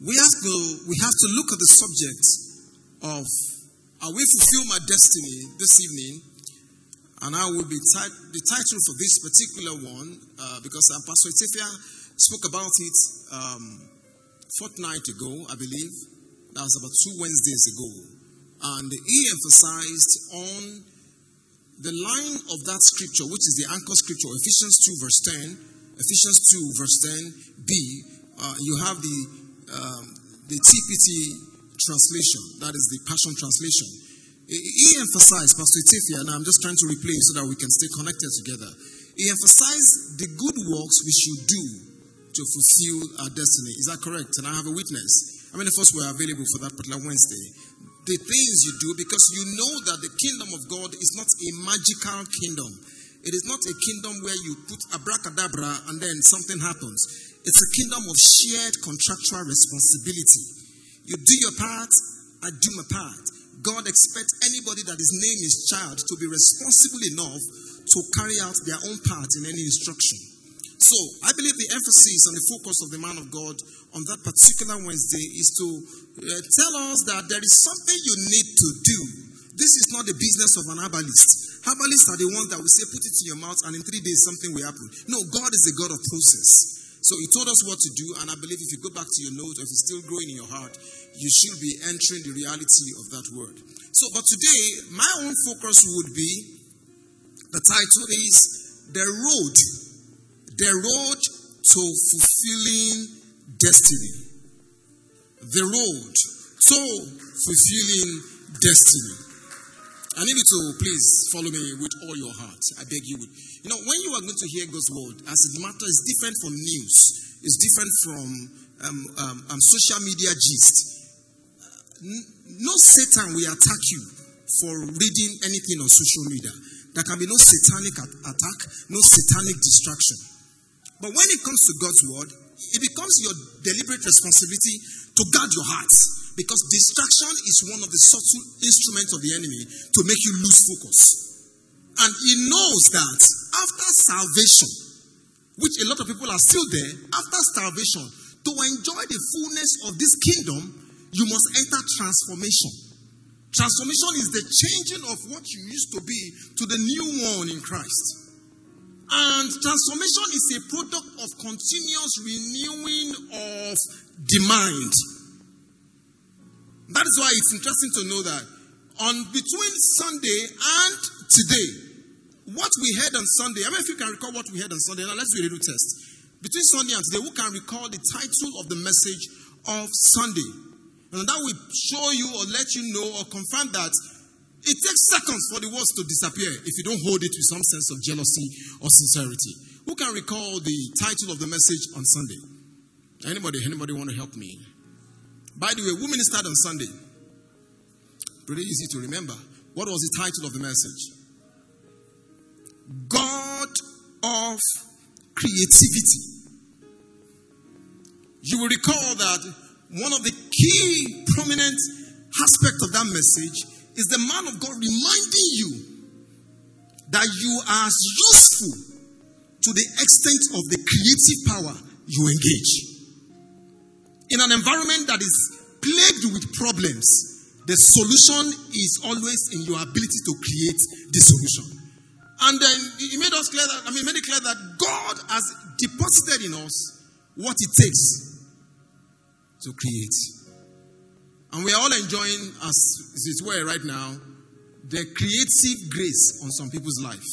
we have to we have to look at the subject of I will fulfill my destiny this evening, and I will be the title for this particular one uh, because Pastor Ethiopia spoke about it um, fortnight ago, I believe. That was about two Wednesdays ago, and he emphasized on the line of that scripture, which is the anchor scripture, Ephesians two verse ten. Ephesians two verse ten b. Uh, you have the um, the TPT translation, that is the Passion translation. He emphasized, Pastor Ethiopia, and I'm just trying to replay so that we can stay connected together. He emphasized the good works we should do to fulfill our destiny. Is that correct? And I have a witness. How many of us were available for that particular Wednesday? The things you do because you know that the kingdom of God is not a magical kingdom. It is not a kingdom where you put abracadabra and then something happens. It's a kingdom of shared contractual responsibility. You do your part, I do my part. God expects anybody that his name child to be responsible enough to carry out their own part in any instruction. So, I believe the emphasis and the focus of the man of God on that particular Wednesday is to uh, tell us that there is something you need to do. This is not the business of an herbalist. Herbalists are the ones that will say, put it in your mouth, and in three days something will happen. No, God is the God of process. So he told us what to do, and I believe if you go back to your note, if it's still growing in your heart, you should be entering the reality of that word. So, but today, my own focus would be the title is The Road, The Road to Fulfilling Destiny. The Road to Fulfilling Destiny. I need you to please follow me with all your heart. I beg you. You know, when you are going to hear God's word, as a matter is different from news, it's different from um, um, um, social media gist. No Satan will attack you for reading anything on social media. There can be no satanic attack, no satanic distraction. But when it comes to God's word, it becomes your deliberate responsibility to guard your heart. Because distraction is one of the subtle instruments of the enemy to make you lose focus. And he knows that after salvation, which a lot of people are still there, after salvation, to enjoy the fullness of this kingdom, you must enter transformation. Transformation is the changing of what you used to be to the new one in Christ. And transformation is a product of continuous renewing of the mind. That is why it's interesting to know that on between Sunday and today, what we heard on Sunday, I mean, if you can recall what we heard on Sunday, now let's do a little test. Between Sunday and today, who can recall the title of the message of Sunday? And that will show you or let you know or confirm that it takes seconds for the words to disappear if you don't hold it with some sense of jealousy or sincerity. Who can recall the title of the message on Sunday? Anybody? Anybody want to help me? By the way, who ministered on Sunday? Pretty easy to remember. What was the title of the message? God of creativity. You will recall that one of the key prominent aspects of that message is the man of God reminding you that you are useful to the extent of the creative power you engage. In an environment that is plagued with problems, the solution is always in your ability to create the solution. And then he made us clear that, I mean, made it clear that God has deposited in us what it takes to create. And we are all enjoying, as it were right now, the creative grace on some people's life.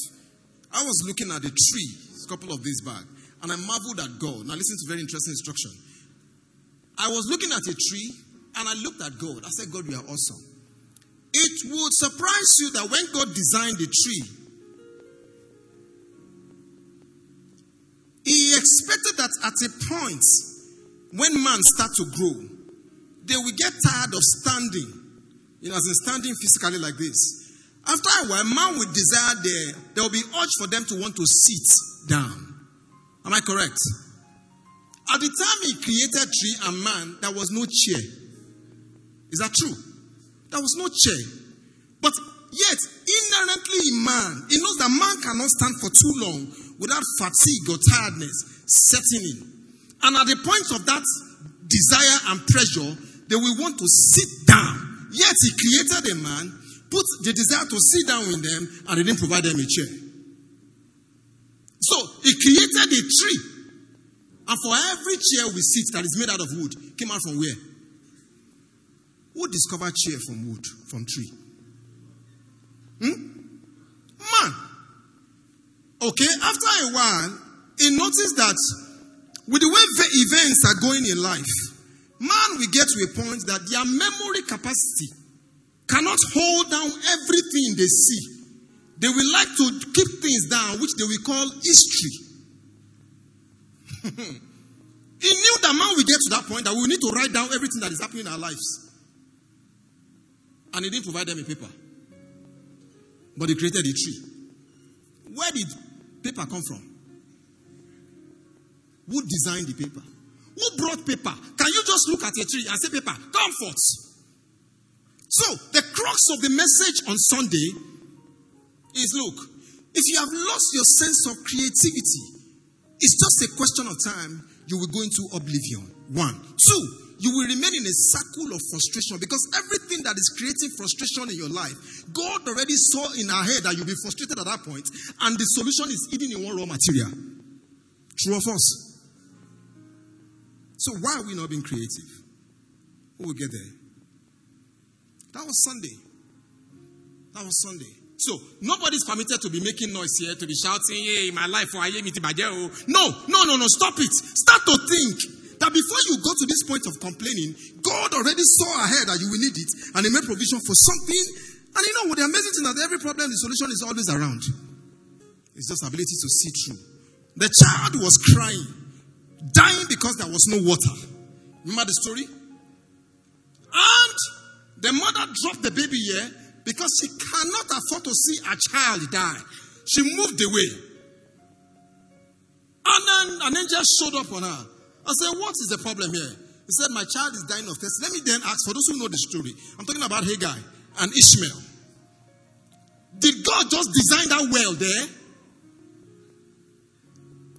I was looking at a tree a couple of days back, and I marveled at God. Now, listen to very interesting instruction. I was looking at a tree, and I looked at God. I said, God, you are awesome. It would surprise you that when God designed the tree, He expected that at a point when man start to grow, they will get tired of standing, you know, as in standing physically like this. After a while, man will desire there, there will be urge for them to want to sit down. Am I correct? At the time he created tree and man, there was no chair. Is that true? There was no chair. But yet, inherently in man, he knows that man cannot stand for too long without fatigue or tiredness setting in. And at the point of that desire and pressure, they will want to sit down. Yet he created a man, put the desire to sit down with them, and he didn't provide them a chair. So he created a tree. And for every chair we sit that is made out of wood, came out from where? Who discovered chair from wood, from tree? Hmm? Man. Okay, after a while, he noticed that with the way events are going in life, man will get to a point that their memory capacity cannot hold down everything they see. They will like to keep things down, which they will call history. He knew that man will get to that point that we need to write down everything that is happening in our lives. And he didn't provide them a paper. But he created a tree. Where did paper come from? Who designed the paper? Who brought paper? Can you just look at a tree and say, Paper, come forth? So, the crux of the message on Sunday is look, if you have lost your sense of creativity, it's just a question of time you will go into oblivion. One. Two, you will remain in a circle of frustration because everything that is creating frustration in your life, God already saw in our head that you'll be frustrated at that point, and the solution is hidden in one raw material. True or false? So, why are we not being creative? We will get there. That was Sunday. That was Sunday. So nobody's permitted to be making noise here, to be shouting, "Hey, my life oh, for No, no, no, no. Stop it. Start to think that before you go to this point of complaining, God already saw ahead that you will need it and He made provision for something. And you know what? The amazing thing is that every problem, the solution is always around. It's just ability to see through. The child was crying, dying because there was no water. Remember the story? And the mother dropped the baby here because she cannot afford to see a child die. She moved away. And then an angel showed up on her. I said, What is the problem here? He said, My child is dying of thirst. Let me then ask for those who know the story. I'm talking about Hagar and Ishmael. Did God just design that well there?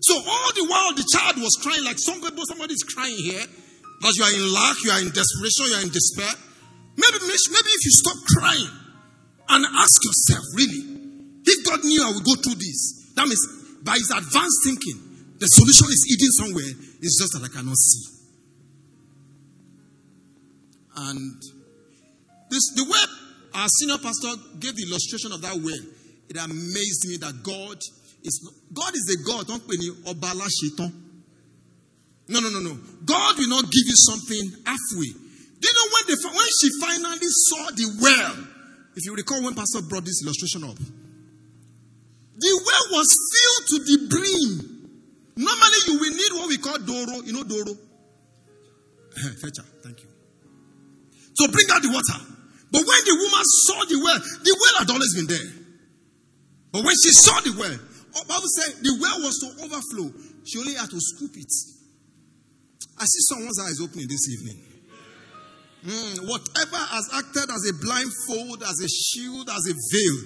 So all the while the child was crying, like somebody, somebody's crying here, because you are in lack, you are in desperation, you are in despair. Maybe, maybe if you stop crying and ask yourself, really, if God knew I would go through this, that means by his advanced thinking, the solution is hidden somewhere. It's just that I cannot see. And this, the way our senior pastor gave the illustration of that well, it amazed me that God is God is a God. Don't pay obala shetan. No, no, no, no. God will not give you something halfway. Do you know when they when she finally saw the well? If you recall when Pastor brought this illustration up, the well was filled to the brim. Normally, you will need what we call Doro. You know Doro? Eh, fetcher, thank you. So bring out the water. But when the woman saw the well, the well had always been there. But when she saw the well, oh, Bible said the well was to overflow. She only had to scoop it. I see someone's eyes opening this evening. Mm, whatever has acted as a blindfold, as a shield, as a veil,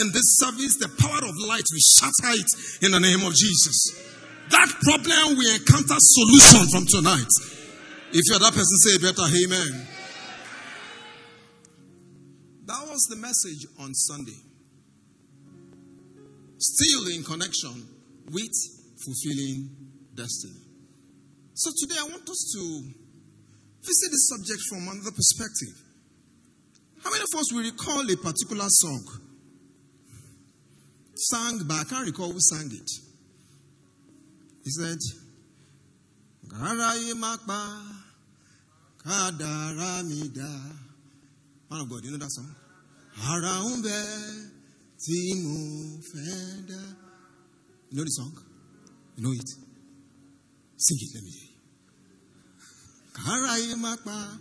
in this service, the power of light will shatter it in the name of Jesus. That problem we encounter solution from tonight. If you're that person, say better, amen. That was the message on Sunday. Still in connection with fulfilling destiny. So today I want us to visit the subject from another perspective. How many of us will recall a particular song? Sung but I can't recall who sang it. He said, Garaye makpa kadaramida. Man of God, you know that song? Haraumbe timu fenda. You know the song? You know it? Sing it, let me hear you. Garaye makpa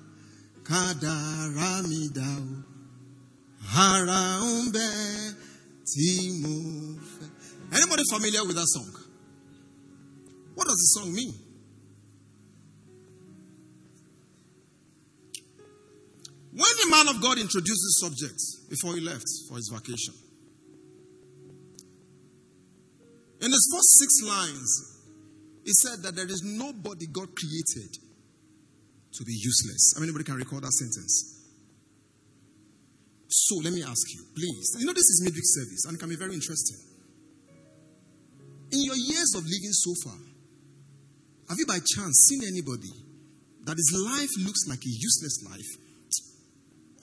kadaramida. Haraumbe timu Anybody familiar with that song? What does the song mean? When the man of God introduced this subject before he left for his vacation, in his first six lines, he said that there is nobody God created to be useless. How anybody can recall that sentence? So let me ask you, please. You know, this is midweek service and it can be very interesting. In your years of living so far, have you by chance seen anybody that his life looks like a useless life?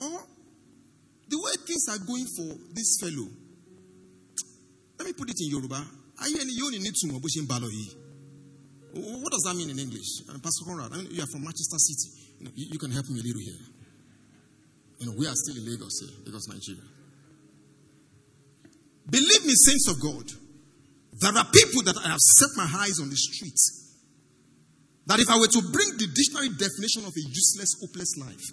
Or the way things are going for this fellow, let me put it in Yoruba. Are you any you only need to What does that mean in English? Uh, Pastor Conrad, I mean, you are from Manchester City. You, know, you, you, can help me a little here. You know, we are still in Lagos here, Lagos, Nigeria. Believe me, saints of God, there are people that I have set my eyes on the street. That if I were to bring the dictionary definition of a useless, hopeless life,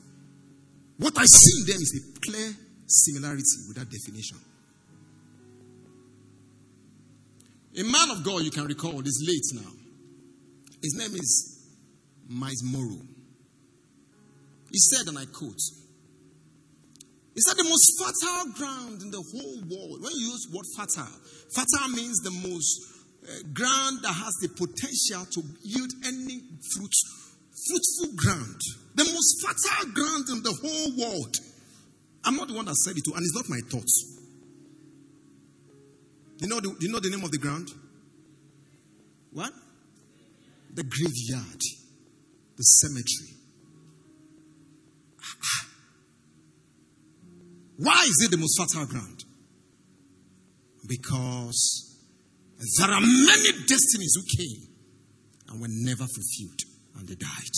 what I see in them is a clear similarity with that definition. A man of God, you can recall, is late now. His name is Myles Munroe. He said, and I quote, he said, the most fertile ground in the whole world. When you use word fertile, fertile means the most uh, ground that has the potential to yield any fruit, fruitful ground. The most fertile ground in the whole world. I'm not the one that said it, to, and it's not my thoughts. You know the, you know the name of the ground? What? The graveyard, the cemetery. Why is it the most fertile ground? Because there are many destinies who came and were never fulfilled and they died.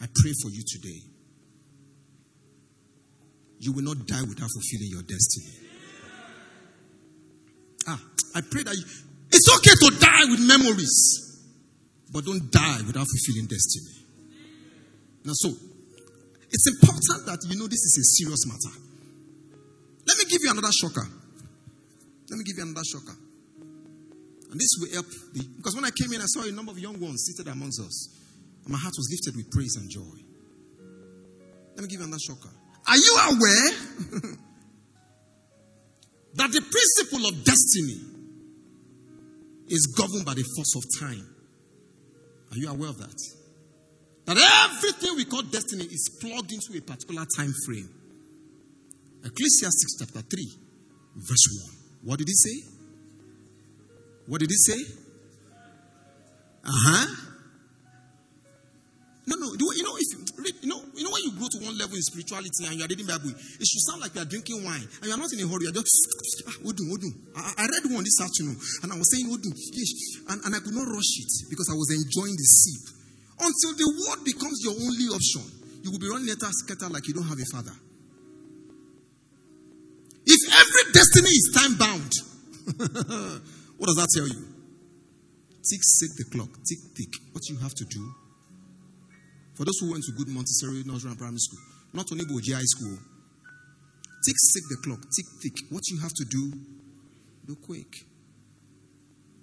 I pray for you today. You will not die without fulfilling your destiny. Ah, I pray that you, it's okay to die with memories, but don't die without fulfilling destiny. Now, so it's important that you know this is a serious matter. Let me give you another shocker. Let me give you another shocker. And this will help the, because when I came in, I saw a number of young ones seated amongst us. And my heart was lifted with praise and joy. Let me give you another shocker. Are you aware that the principle of destiny is governed by the force of time? Are you aware of that? That everything we call destiny is plugged into a particular time frame. Ecclesiastes chapter 3, verse 1. What did he say? What did he say? Uh huh. No, no. You know, if you you know, you know, when you grow to one level in spirituality and you are reading Bible, it should sound like you are drinking wine and you are not in a hurry. You are just ah, Odun, Odun. I, I read one this afternoon and I was saying Odun, yes, and, and I could not rush it because I was enjoying the sip. Until the word becomes your only option, you will be running letter scatter like you don't have a father. If every destiny is time bound, what does that tell you? Tick, tick the clock. Tick, tick. What you have to do for those who went to good Montessori nursery and primary school, not only Boji High School, tick, tick the clock, tick, tick. What you have to do, do quick.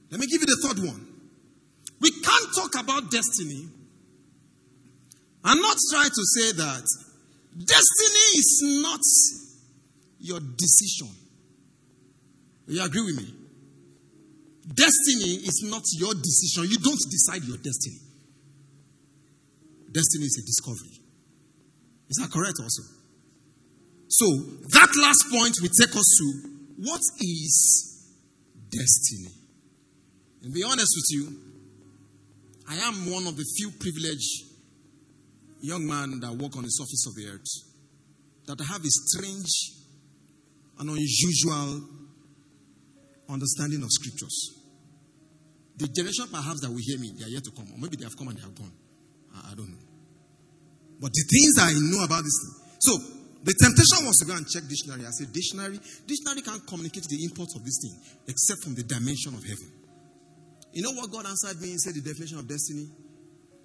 Let me give you the third one. We can't talk about destiny and not try to say that destiny is not your decision. You agree with me? Destiny is not your decision. You don't decide your destiny. Destiny is a discovery. Is that correct also? So, that last point will take us to what is destiny? And be honest with you, I am one of the few privileged young men that walk on the surface of the earth that have a strange and unusual understanding of scriptures. The generation perhaps that will hear me, they are yet to come, or maybe they have come and they have gone. I don't know. But the things I know about this thing. So, the temptation was to go and check dictionary. I said, dictionary, dictionary can't communicate the import of this thing except from the dimension of heaven. You know what God answered me and said the definition of destiny?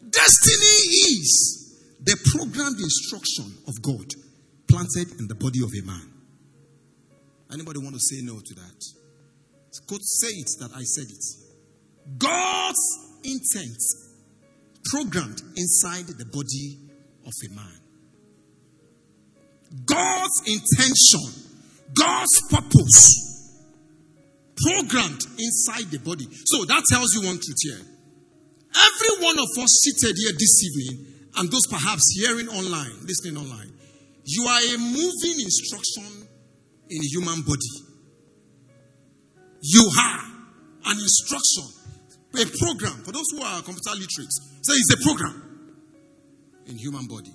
Destiny is the programmed instruction of God planted in the body of a man. Anybody want to say no to that? Could say it that I said it. God's intent programmed inside the body of a man. God's intention, God's purpose, programmed inside the body. So that tells you one truth here. Every one of us seated here this evening, and those perhaps hearing online, listening online, you are a moving instruction in a human body. You are an instruction, a program. For those who are computer literate, say it's a program in human body.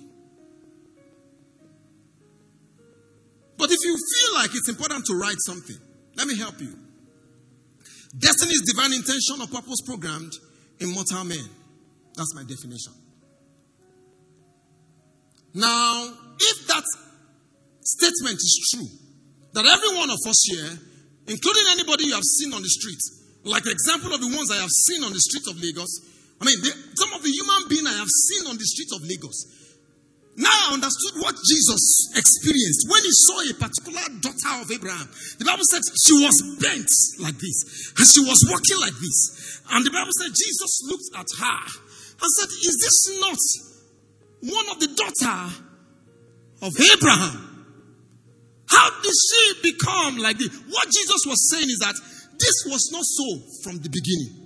But if you feel like it's important to write something, let me help you. Destiny is divine intention or purpose programmed in mortal men. That's my definition. Now, if that statement is true, that every one of us here, including anybody you have seen on the street, like the example of the ones I have seen on the street of Lagos, I mean, some of the human beings I have seen on the streets of Lagos, now I understood what Jesus experienced when he saw a particular daughter of Abraham. The Bible said she was bent like this, and she was walking like this. And the Bible said Jesus looked at her and said, Is this not one of the daughter of Abraham? How did she become like this? What Jesus was saying is that this was not so from the beginning.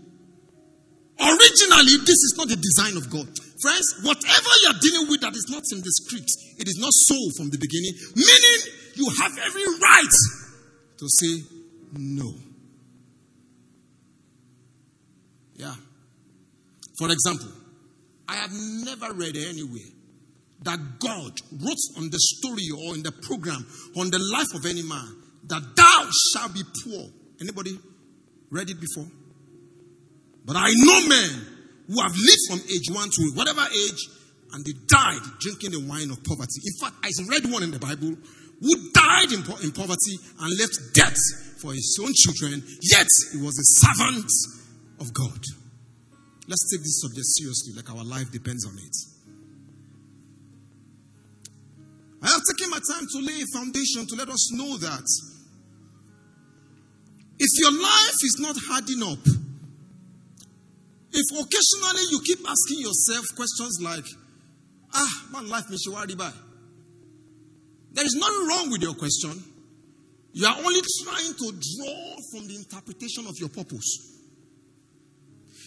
Originally, this is not the design of God. Friends, whatever you're dealing with that is not in the script, it is not so from the beginning, meaning you have every right to say no. Yeah. For example, I have never read anywhere that God wrote on the story or in the program on the life of any man that thou shalt be poor. Anybody read it before? But I know men who have lived from age one to whatever age and they died drinking the wine of poverty. In fact, I read one in the Bible who died in, in poverty and left debt for his own children, yet he was a servant of God. Let's take this subject seriously, like our life depends on it. I have taken my time to lay a foundation to let us know that if your life is not hardening up, if occasionally you keep asking yourself questions like, ah, my life me worry by. There is nothing wrong with your question. You are only trying to draw from the interpretation of your purpose.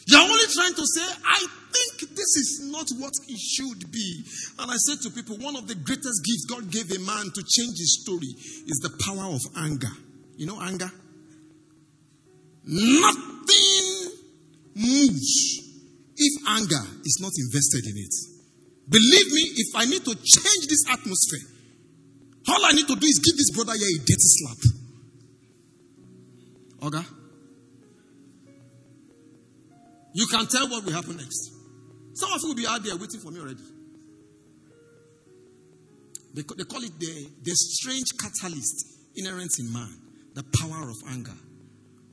You are only trying to say, I think this is not what it should be. And I said to people, one of the greatest gifts God gave a man to change his story is the power of anger. You know, anger? Nothing moves if anger is not invested in it. Believe me, if I need to change this atmosphere, all I need to do is give this brother here a dirty slap. Okay? You can tell what will happen next. Some of you will be out there waiting for me already. They, they call it the, the strange catalyst inherent in man, the power of anger.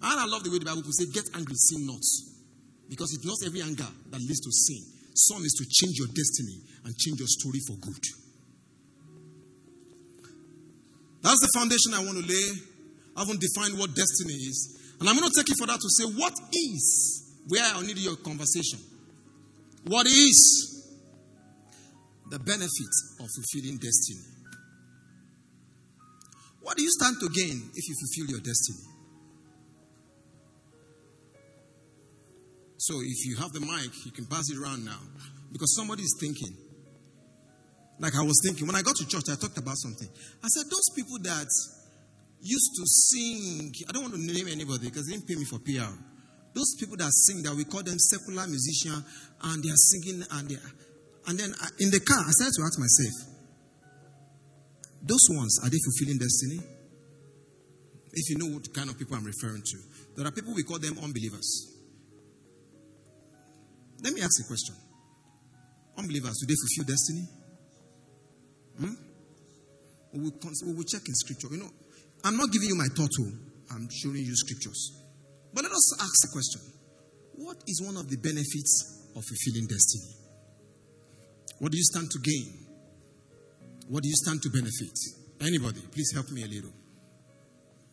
And I love the way the Bible says, get angry, sin not. Because it's not every anger that leads to sin. Some is to change your destiny and change your story for good. That's the foundation I want to lay. I haven't defined what destiny is. And I'm going to take it for that to say, what is, where I need your conversation. What is the benefit of fulfilling destiny? What do you stand to gain if you fulfill your destiny? So if you have the mic, you can pass it around now. Because somebody is thinking. Like I was thinking, when I got to church, I talked about something. I said, those people that used to sing, I don't want to name anybody because they didn't pay me for PR. Those people that sing that we call them secular musicians and they are singing and they are, and then in the car, I started to ask myself, those ones, are they fulfilling destiny? If you know what kind of people I'm referring to, there are people we call them unbelievers. Let me ask a question. Unbelievers, do they fulfill destiny? Hmm? We will, we will check in scripture. You know, I'm not giving you my thought, oh. I'm showing you scriptures. But let us ask the question What is one of the benefits of fulfilling destiny? What do you stand to gain? What do you stand to benefit? Anybody, please help me a little.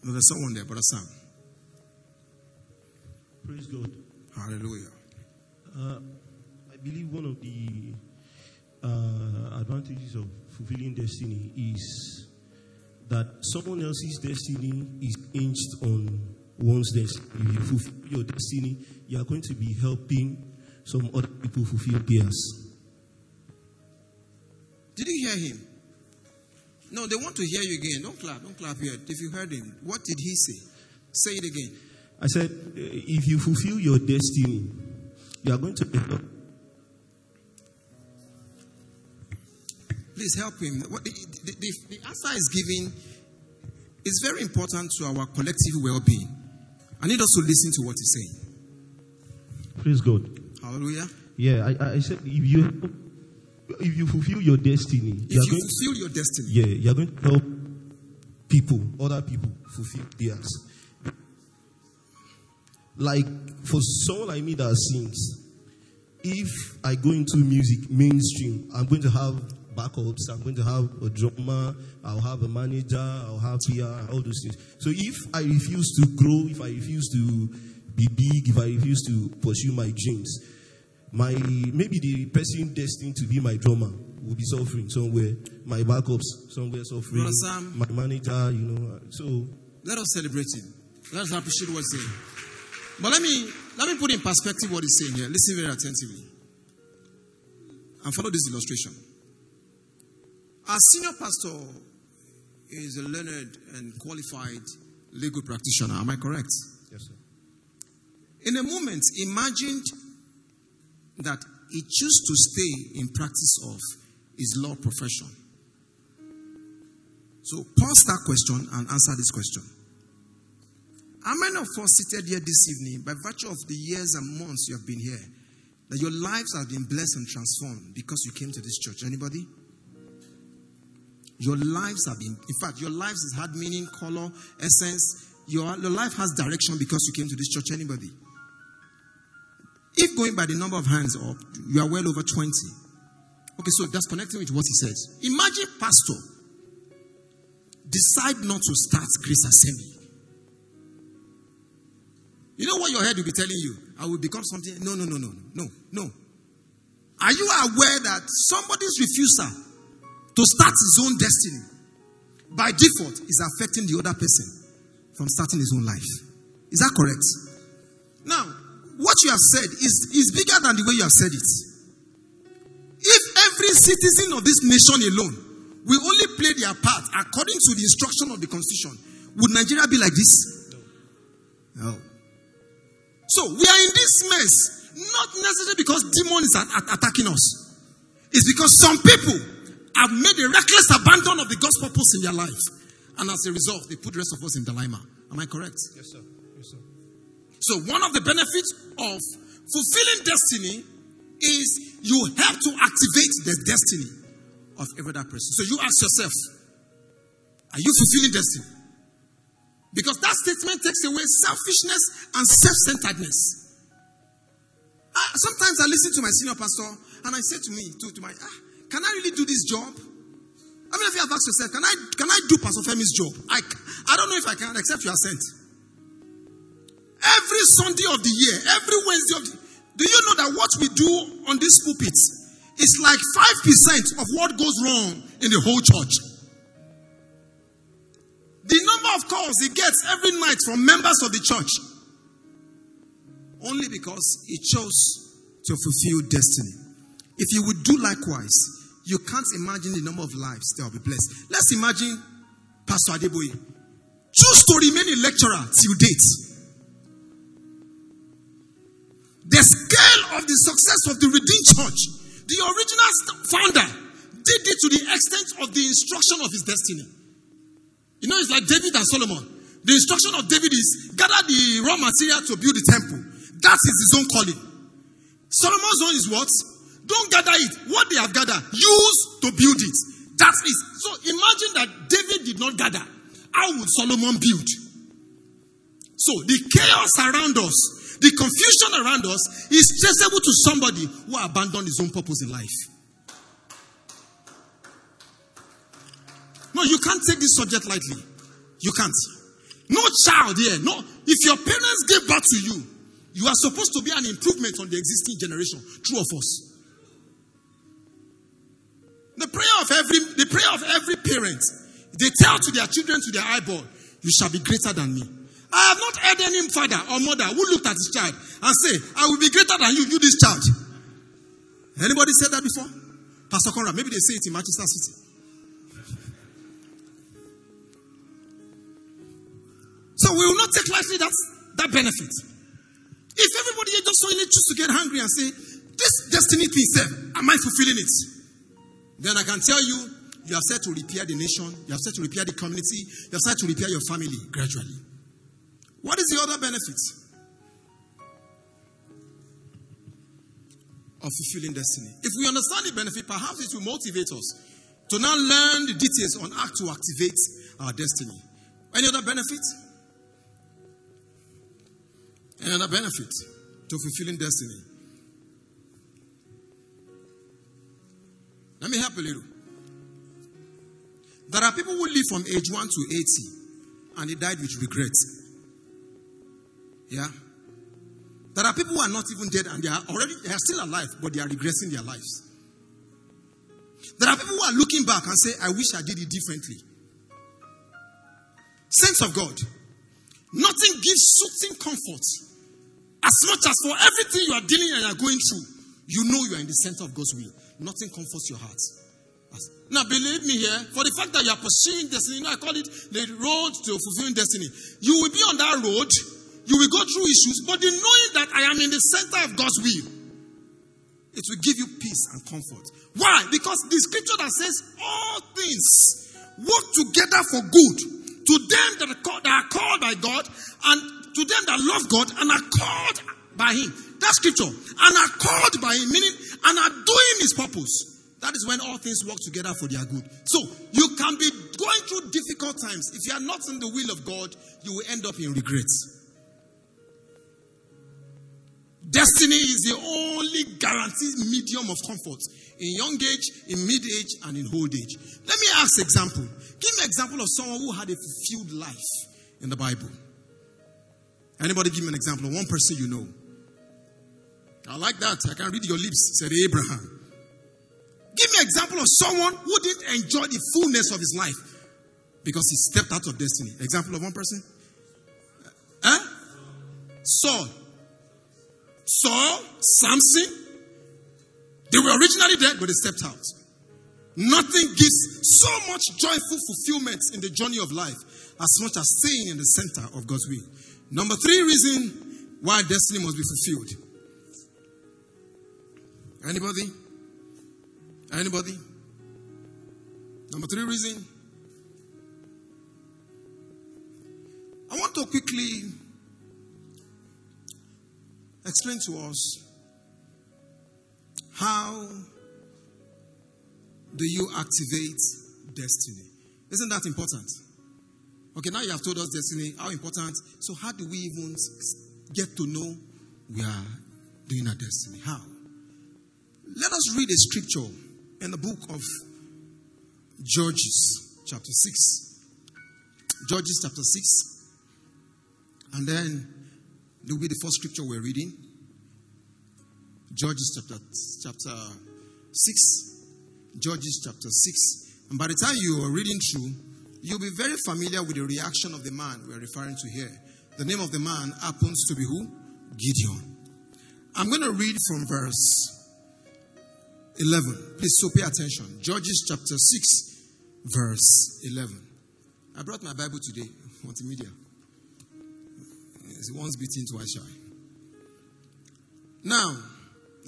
No, there's someone there, Brother Sam. Praise God. Hallelujah. Uh, I believe one of the uh, advantages of fulfilling destiny is that someone else's destiny is hinged on one's destiny. If you fulfill your destiny, you are going to be helping some other people fulfill theirs. Did you hear him? No, they want to hear you again. Don't clap. Don't clap yet. If you heard him, what did he say? Say it again. I said, eh, if you fulfill your destiny, you are going to end up. Please help him. What the, the, the, the answer is given is very important to our collective well being. I need us to listen to what he's saying. Praise God. Hallelujah. Yeah, I, I said, if you if you fulfill your destiny, If you are you going fulfill your destiny, yeah, you're going to help people, other people fulfill theirs. Like for someone like me that sings, if I go into music mainstream, I'm going to have backups, I'm going to have a drummer, I'll have a manager, I'll have PR, all those things. So if I refuse to grow, if I refuse to be big, if I refuse to pursue my dreams, my maybe the person destined to be my drummer will be suffering somewhere. My backups somewhere suffering. Brother Sam. My manager, you know. So let us celebrate him. Let us appreciate what he's saying. But let me let me put in perspective what he's saying here. Listen very attentively. And follow this illustration. Our senior pastor is a learned and qualified legal practitioner. Am I correct? yes, sir. In a moment, imagined that he chose to stay in practice of his law profession. So pause that question and answer this question. How many of us seated here this evening, by virtue of the years and months you have been here, that your lives have been blessed and transformed because you came to this church? Anybody? Your lives have been, in fact, your lives has had meaning, color, essence. Your, your life has direction because you came to this church. Anybody? If going by the number of hands up, you are well over 20. Okay, so that's connecting with what he says. Imagine pastor decide not to start Grace Assembly. You know what your head will be telling you? I will become something. No, no, no, no, no, no. Are you aware that somebody's refusal to start his own destiny by default is affecting the other person from starting his own life? Is that correct? Now, what you have said is, is bigger than the way you have said it. If every citizen of this nation alone will only play their part according to the instruction of the constitution, would Nigeria be like this? No. No. So we are in this mess, not necessarily because demon is a- a- attacking us. It's because some people have made a reckless abandon of the God's purpose in their life. And as a result, they put the rest of us in dilemma. Am I correct? Yes, sir. Yes, sir. So, one of the benefits of fulfilling destiny is you help to activate the destiny of every other person. So, you ask yourself, are you fulfilling destiny? Because that statement takes away selfishness and self centeredness. Sometimes I listen to my senior pastor and I say to me, to, to my, ah, can I really do this job? I mean, if you have asked yourself, can I, can I do Pastor Femi's job? I, I don't know if I can, except you are sent. Every Sunday of the year, every Wednesday of the do you know that what we do on this pulpit is like 5% of what goes wrong in the whole church? The number of calls he gets every night from members of the church only because he chose to fulfill destiny. If you would do likewise, you can't imagine the number of lives that will be blessed. Let's imagine Pastor Adeboye choose to remain a lecturer till date. The scale of the success of the Redeemed Church, the original founder, did it to the extent of the instruction of his destiny. You know, it's like David and Solomon. The instruction of David is gather the raw material to build the temple. That is his own calling. Solomon's own is what? Don't gather it. What they have gathered, use to build it. That is. So imagine that David did not gather. How would Solomon build? So the chaos around us, the confusion around us is traceable to somebody who abandoned his own purpose in life. You can't take this subject lightly. You can't. No child here. No. If your parents gave birth to you, you are supposed to be an improvement on the existing generation. True of us. The prayer of every the prayer of every parent, they tell to their children to their eyeball, you shall be greater than me. I have not heard any father or mother who looked at his child and say, I will be greater than you, you this child. Anybody said that before? Pastor Conrad, maybe they say it in Manchester City. So we will not take lightly that, that benefit. If everybody just suddenly choose to get hungry and say, This destiny thing, eh, sir, am I fulfilling it? Then I can tell you, you have set to repair the nation, you have set to repair the community, you have set to repair your family gradually. What is the other benefit of fulfilling destiny? If we understand the benefit, perhaps it will motivate us to now learn the details on how to activate our destiny. Any other benefit? Any other benefit to fulfilling destiny? Let me help a little. There are people who live from age 1 to 80 and they died with regret. Yeah? There are people who are not even dead and they are already they are still alive, but they are regressing their lives. There are people who are looking back and say, I wish I did it differently. Saints of God, nothing gives soothing comfort as much as for everything you are dealing and you are going through, you know you are in the center of God's will. Nothing comforts your heart. Now, believe me here, for the fact that you are pursuing destiny, you know, I call it the road to fulfilling destiny. You will be on that road, you will go through issues, but the knowing that I am in the center of God's will, it will give you peace and comfort. Why? Because the scripture that says all things work together for good to them that are called, that are called by God and to them that love God and are called by Him. That scripture, and are called by Him, meaning and are doing His purpose. That is when all things work together for their good. So you can be going through difficult times. If you are not in the will of God, you will end up in regrets. Destiny is the only guaranteed medium of comfort in young age, in mid age, and in old age. Let me ask example. Give me an example of someone who had a fulfilled life in the Bible. Anybody give me an example of one person you know? I like that. I can read your lips, said Abraham. Give me an example of someone who didn't enjoy the fullness of his life because he stepped out of destiny. Example of one person? Huh? Saul. Saul, Samson. They were originally dead, but they stepped out. Nothing gives so much joyful fulfillment in the journey of life as much as staying in the center of God's will. Number three reason why destiny must be fulfilled. Anybody? Anybody? Number three reason. I want to quickly explain to us how do you activate destiny? Isn't that important? Okay, now you have told us destiny, how important. So, how do we even get to know we are doing our destiny? How? Let us read a scripture in the book of Judges, chapter 6. Judges, chapter 6. And then there will be the first scripture we're reading. Judges, chapter, chapter 6. Judges, chapter 6. And by the time you are reading through, you'll be very familiar with the reaction of the man we're referring to here. The name of the man happens to be who? Gideon. I'm going to read from verse 11. Please, so pay attention. Judges chapter 6, verse 11. I brought my Bible today, multimedia. It's once beaten, twice shy. Now,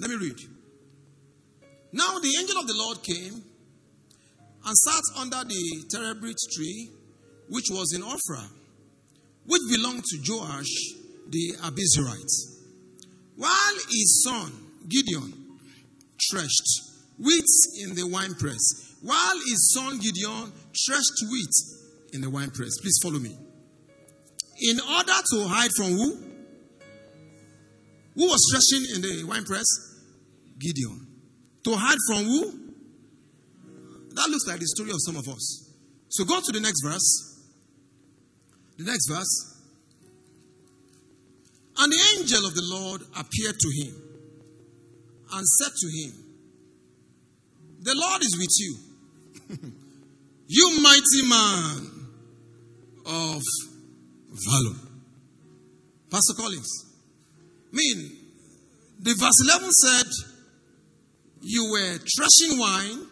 let me read. Now the angel of the Lord came and sat under the terebinth tree, which was in Ophrah, which belonged to Joash the Abiezrite. While his son Gideon threshed wheat in the winepress, while his son Gideon threshed wheat in the winepress. Please follow me. In order to hide from who? Who was threshing in the winepress? Gideon. To hide from who? That looks like the story of some of us. So go to the next verse. The next verse. And the angel of the Lord appeared to him and said to him, The Lord is with you, you mighty man of valor. Pastor Collins. I mean, the verse 11 said, You were threshing wine.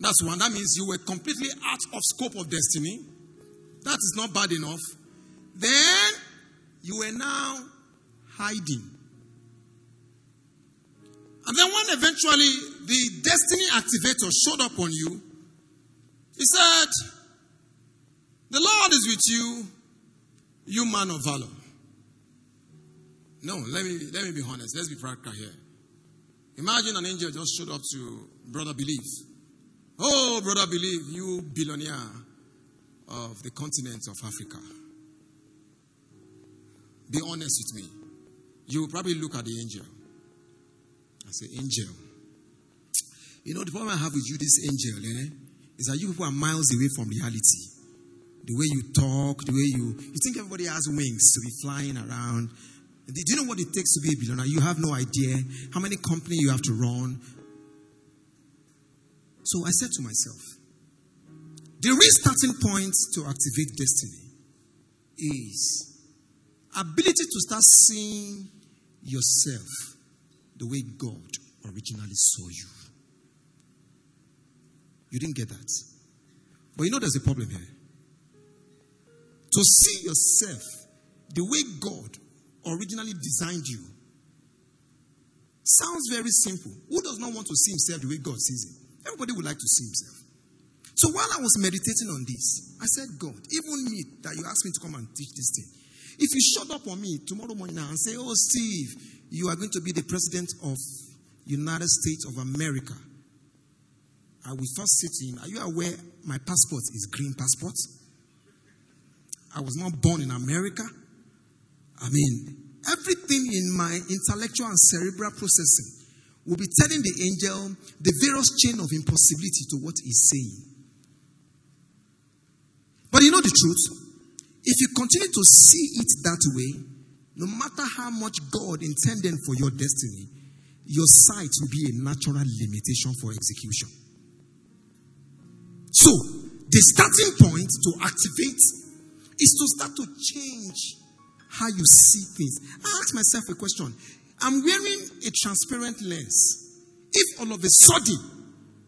That's one. That means you were completely out of scope of destiny. That is not bad enough. Then you were now hiding. And then when eventually the destiny activator showed up on you, he said, The Lord is with you, you man of valor. No, let me let me be honest. Let's be practical here. Imagine an angel just showed up to brother believe. Oh, brother believe, you billionaire of the continent of Africa. Be honest with me. You will probably look at the angel and say, Angel. You know, the problem I have with you, this angel, eh, is that you people are miles away from reality. The way you talk, the way you you think everybody has wings to be flying around. Do you know what it takes to be a billionaire? You have no idea how many companies you have to run. So I said to myself, the real starting point to activate destiny is ability to start seeing yourself the way God originally saw you. You didn't get that. But you know there's a problem here. To see yourself the way God originally designed you sounds very simple. Who does not want to see himself the way God sees him? Everybody would like to see himself. So while I was meditating on this, I said, God, even me that you asked me to come and teach this thing, if you shut up on me tomorrow morning and say, Oh, Steve, you are going to be the president of United States of America, I will first say to him, Are you aware my passport is green passport? I was not born in America. I mean, everything in my intellectual and cerebral processing will be telling the angel the various chain of impossibility to what he's saying. But you know the truth? If you continue to see it that way, no matter how much God intended for your destiny, your sight will be a natural limitation for execution. So, the starting point to activate is to start to change how you see things. I ask myself a question. I'm wearing a transparent lens. If all of a sudden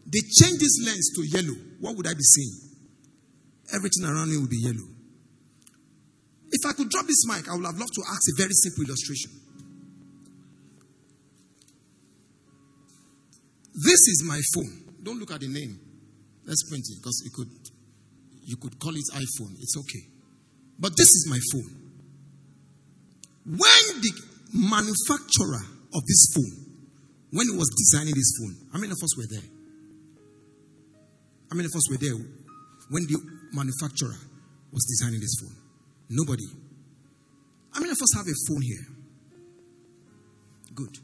they change this lens to yellow, what would I be seeing? Everything around me will be yellow. If I could drop this mic, I would have loved to ask a very simple illustration. This is my phone. Don't look at the name. Let's print it because you could you could call it iPhone. It's okay. But this is my phone. When the manufacturer of this phone, when he was designing this phone, how many of us were there? How many of us were there when the manufacturer was designing this phone? Nobody. How many of us have a phone here? Good.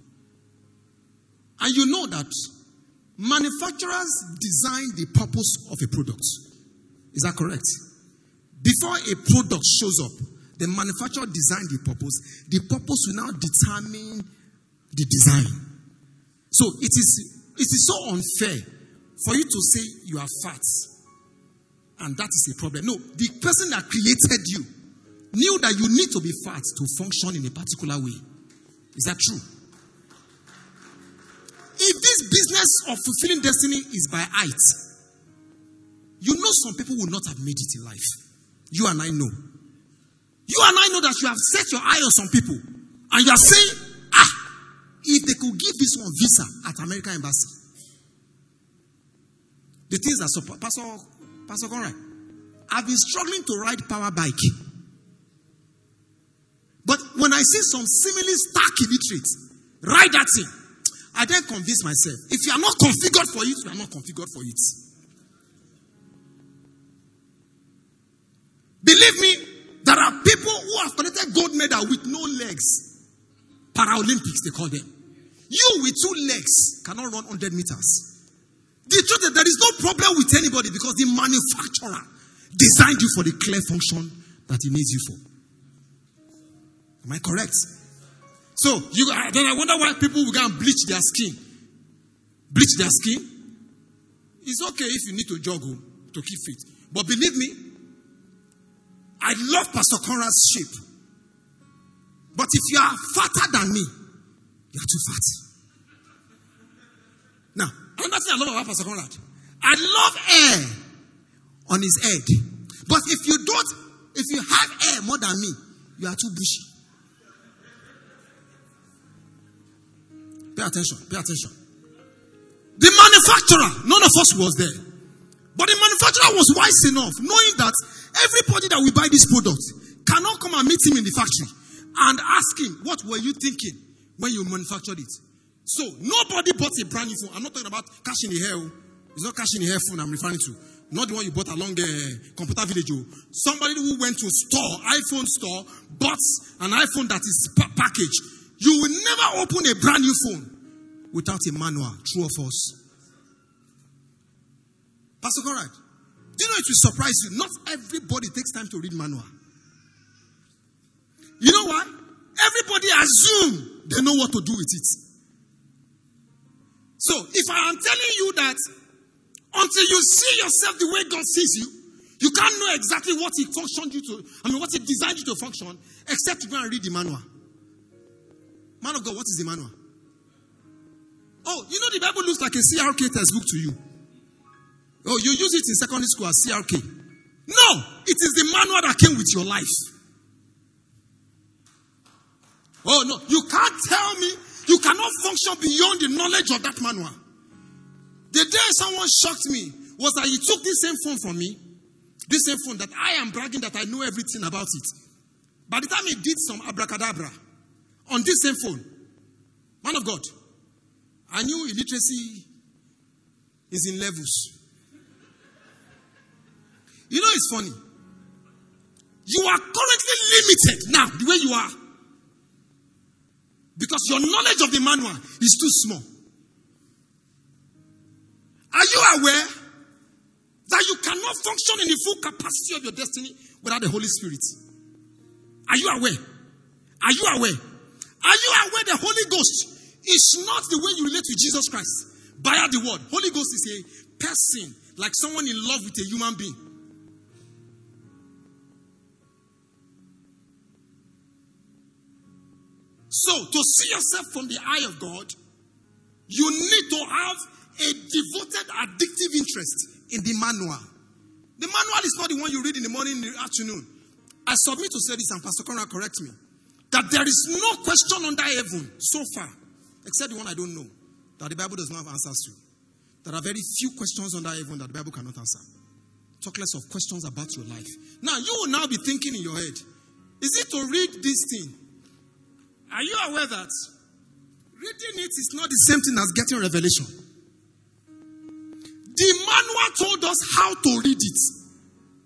And you know that manufacturers design the purpose of a product. Is that correct? Before a product shows up, the manufacturer designed the purpose. The purpose will now determine the design. So it is it is so unfair for you to say you are fat and that is a problem. No, the person that created you knew that you need to be fat to function in a particular way. Is that true? If this business of fulfilling destiny is by height, you know some people will not have made it in life. You and I know. You and I know that you have set your eye on some people and you are saying, ah, if they could give this one visa at American Embassy. The things that support Pastor Pastor Conrad, I've been struggling to ride power bike. But when I see some seemingly stark illiterates ride that thing, I then convince myself if you are not configured for it, you are not configured for it. Believe me, who have collected gold medal with no legs. Paralympics, they call them. You with two legs cannot run 100 meters. The truth is, there is no problem with anybody because the manufacturer designed you for the clear function that he needs you for. Am I correct? So you then I wonder why people will go and bleach their skin. Bleach their skin. It's okay if you need to jog oh, to keep fit. But believe me, I love Pastor Conrad's shape. But if you are fatter than me, you are too fat. Now, another thing I love about Pastor Conrad, I love hair on his head. But if you don't, if you have hair more than me, you are too bushy. Pay attention, pay attention. The manufacturer, none of us was there. But the manufacturer was wise enough, knowing that everybody that will buy this product cannot come and meet him in the factory and ask him, What were you thinking when you manufactured it? So nobody bought a brand new phone. I'm not talking about cash in the hair. oh. It's not cash in the hair phone I'm referring to. Not the one you bought along uh, computer village. oh. Somebody who went to store, iPhone store, bought an iPhone that is pa- packaged. You will never open a brand new phone without a manual. True of us. Pastor know it will surprise you? Not everybody takes time to read manual. You know why? Everybody assume they know what to do with it. So if I am telling you that until you see yourself the way God sees you, you can't know exactly what He functioned you to, I mean, what He designed you to function, except to go and read the manual. Man of God, what is the manual? Oh, you know the Bible looks like a CRK textbook to you. Oh, you use it in secondary school as CRK. No, it is the manual that came with your life. Oh, no, you can't tell me you cannot function beyond the knowledge of that manual. The day someone shocked me was that he took this same phone from me, this same phone that I am bragging that I know everything about it. By the time he did some abracadabra on this same phone, man of God, I knew illiteracy is in levels. You know, it's funny. You are currently limited now, the way you are. Because your knowledge of the manual is too small. Are you aware that you cannot function in the full capacity of your destiny without the Holy Spirit? Are you aware? Are you aware? Are you aware the Holy Ghost is not the way you relate to Jesus Christ via the word? Holy Ghost is a person, like someone in love with a human being. So, to see yourself from the eye of God, you need to have a devoted, addictive interest in the manual. The manual is not the one you read in the morning, in the afternoon. I submit to say this, and Pastor Conrad correct me, that there is no question under heaven so far, except the one I don't know, that the Bible does not have answers to. There are very few questions under heaven that the Bible cannot answer. Talk less of questions about your life. Now, you will now be thinking in your head, is it to read this thing? Are you aware that reading it is not the same thing as getting revelation? The manual told us how to read it.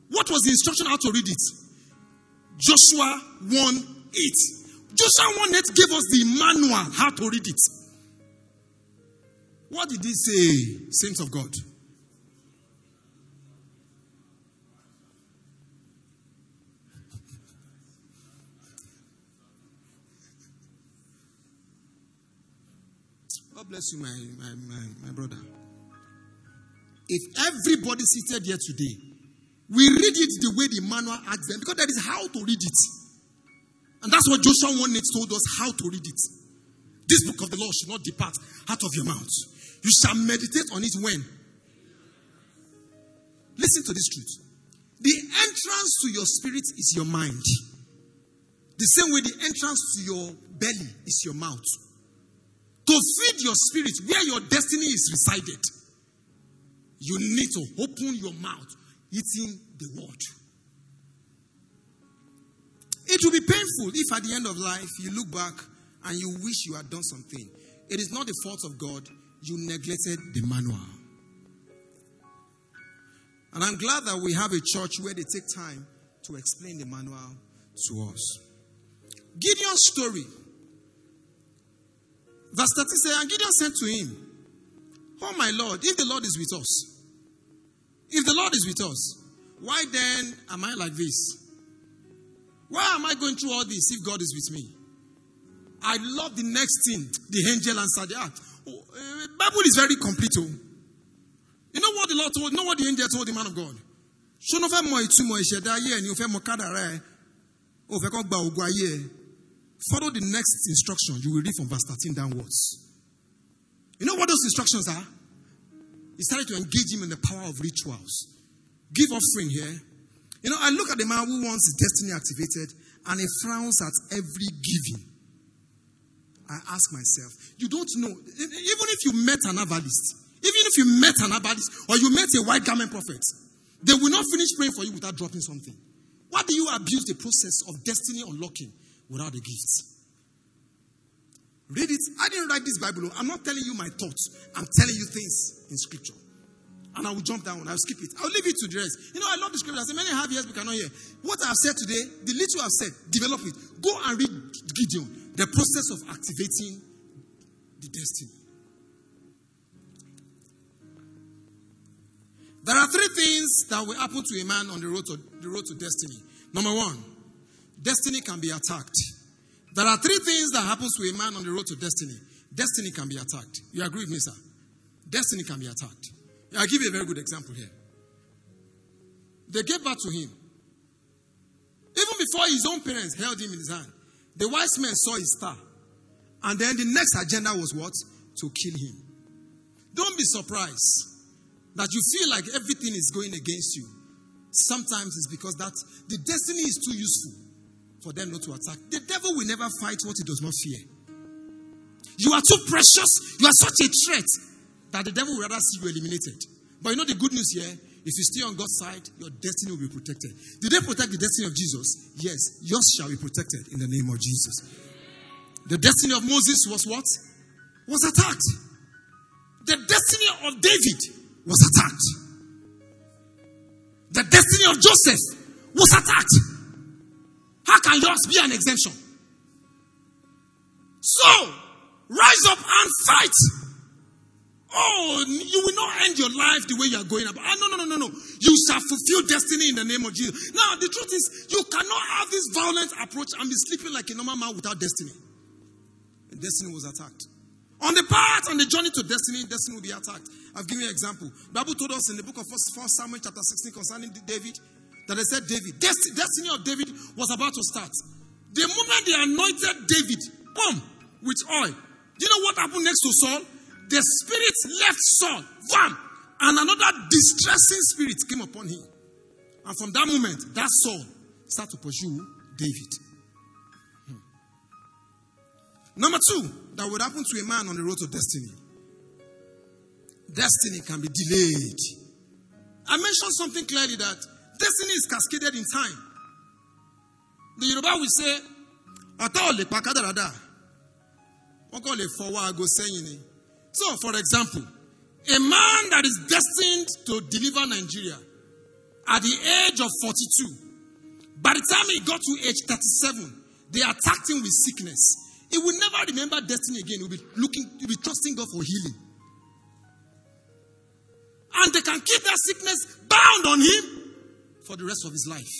What was the instruction how to read it? Joshua 1 8. Joshua 1 8 gave us the manual how to read it. What did he say, saints of God? God bless you, my, my, my, my brother. If everybody seated here today, we read it the way the manual asks them, because that is how to read it. And that's what Joshua 1 8 told us how to read it. This book of the law should not depart out of your mouth. You shall meditate on it when? Listen to this truth. The entrance to your spirit is your mind. The same way the entrance to your belly is your mouth. To feed your spirit where your destiny is resided, you need to open your mouth, eating the word. It will be painful if at the end of life you look back and you wish you had done something. It is not the fault of God, you neglected the manual. And I'm glad that we have a church where they take time to explain the manual to us. Gideon's story. Verse 30 says, And Gideon said to him, Oh my Lord, if the Lord is with us, if the Lord is with us, why then am I like this? Why am I going through all this if God is with me? I love the next thing the angel answered. Ah, oh, uh, Bible is very complete. Oh. You know what the Lord told? You know what the angel told the man of God? ṣó ló fẹ́ mọ ìtumọ̀ ìṣẹ̀dá ayé ẹ̀ ni o fẹ́ mọ kádàrá ẹ̀ o fẹ́ kọ́ follow the next instruction. You will read from verse 13 downwards. You know what those instructions are? He started to engage him in the power of rituals. Give offering here. You know, I look at the man who wants his destiny activated and he frowns at every giving. I ask myself, you don't know, even if you met an herbalist, even if you met an herbalist or you met a white garment prophet, they will not finish praying for you without dropping something. Why do you abuse the process of destiny unlocking without the gifts? Read it. I didn't write this Bible. I'm not telling you my thoughts. I'm telling you things in scripture. And I will jump down. I'll skip it. I'll leave it to the rest. You know, I love the scripture. I say, many have ears, we cannot hear. What I've said today, the little I've said, develop it. Go and read Gideon. The process of activating the destiny. There are three things that will happen to a man on the road to, the road to destiny. Number one, destiny can be attacked. There are three things that happens to a man on the road to destiny. Destiny can be attacked. You agree with me, sir? Destiny can be attacked. I'll give you a very good example here. They gave birth to him. Even before his own parents held him in his hand, the wise men saw his star. And then the next agenda was what? To kill him. Don't be surprised that you feel like everything is going against you. Sometimes it's because that the destiny is too useful for them not to attack. The devil will never fight what he does not fear. You are too precious. You are such a threat that the devil will rather see you eliminated. But you know the good news here? If you stay on God's side, your destiny will be protected. Did they protect the destiny of Jesus? Yes, yours shall be protected in the name of Jesus. The destiny of Moses was what? Was attacked. The destiny of David was attacked. The destiny of Joseph was attacked. How can yours be an exemption? So, rise up and fight. Oh, you will not end your life the way you are going about. Ah, no, no, no, no, no. You shall fulfill destiny in the name of Jesus. Now, the truth is, you cannot have this violent approach and be sleeping like a normal man without destiny. And destiny was attacked. On the path, on the journey to destiny, destiny will be attacked. I've given you an example. The Bible told us in the book of First Samuel chapter 16 concerning David that they said David, destiny of David was about to start. The moment they anointed David, boom, with oil. Do you know what happened next to Saul? the spirit left Saul, bam, and another distressing spirit came upon him. And from that moment, that Saul started to pursue David. Hmm. Number two, that would happen to a man on the road to destiny. Destiny can be delayed. I mentioned something clearly that destiny is cascaded in time. The Yoruba will say, Ọ̀tá ò lè pa kádàrádà. Wọ́n kàn lè fọwọ́ aago sẹ́yìn. So, for example, a man that is destined to deliver Nigeria at the age of 42, by the time he got to age 37, they attacked him with sickness. He will never remember destiny again. He will be looking, he will be trusting God for healing. And they can keep that sickness bound on him for the rest of his life.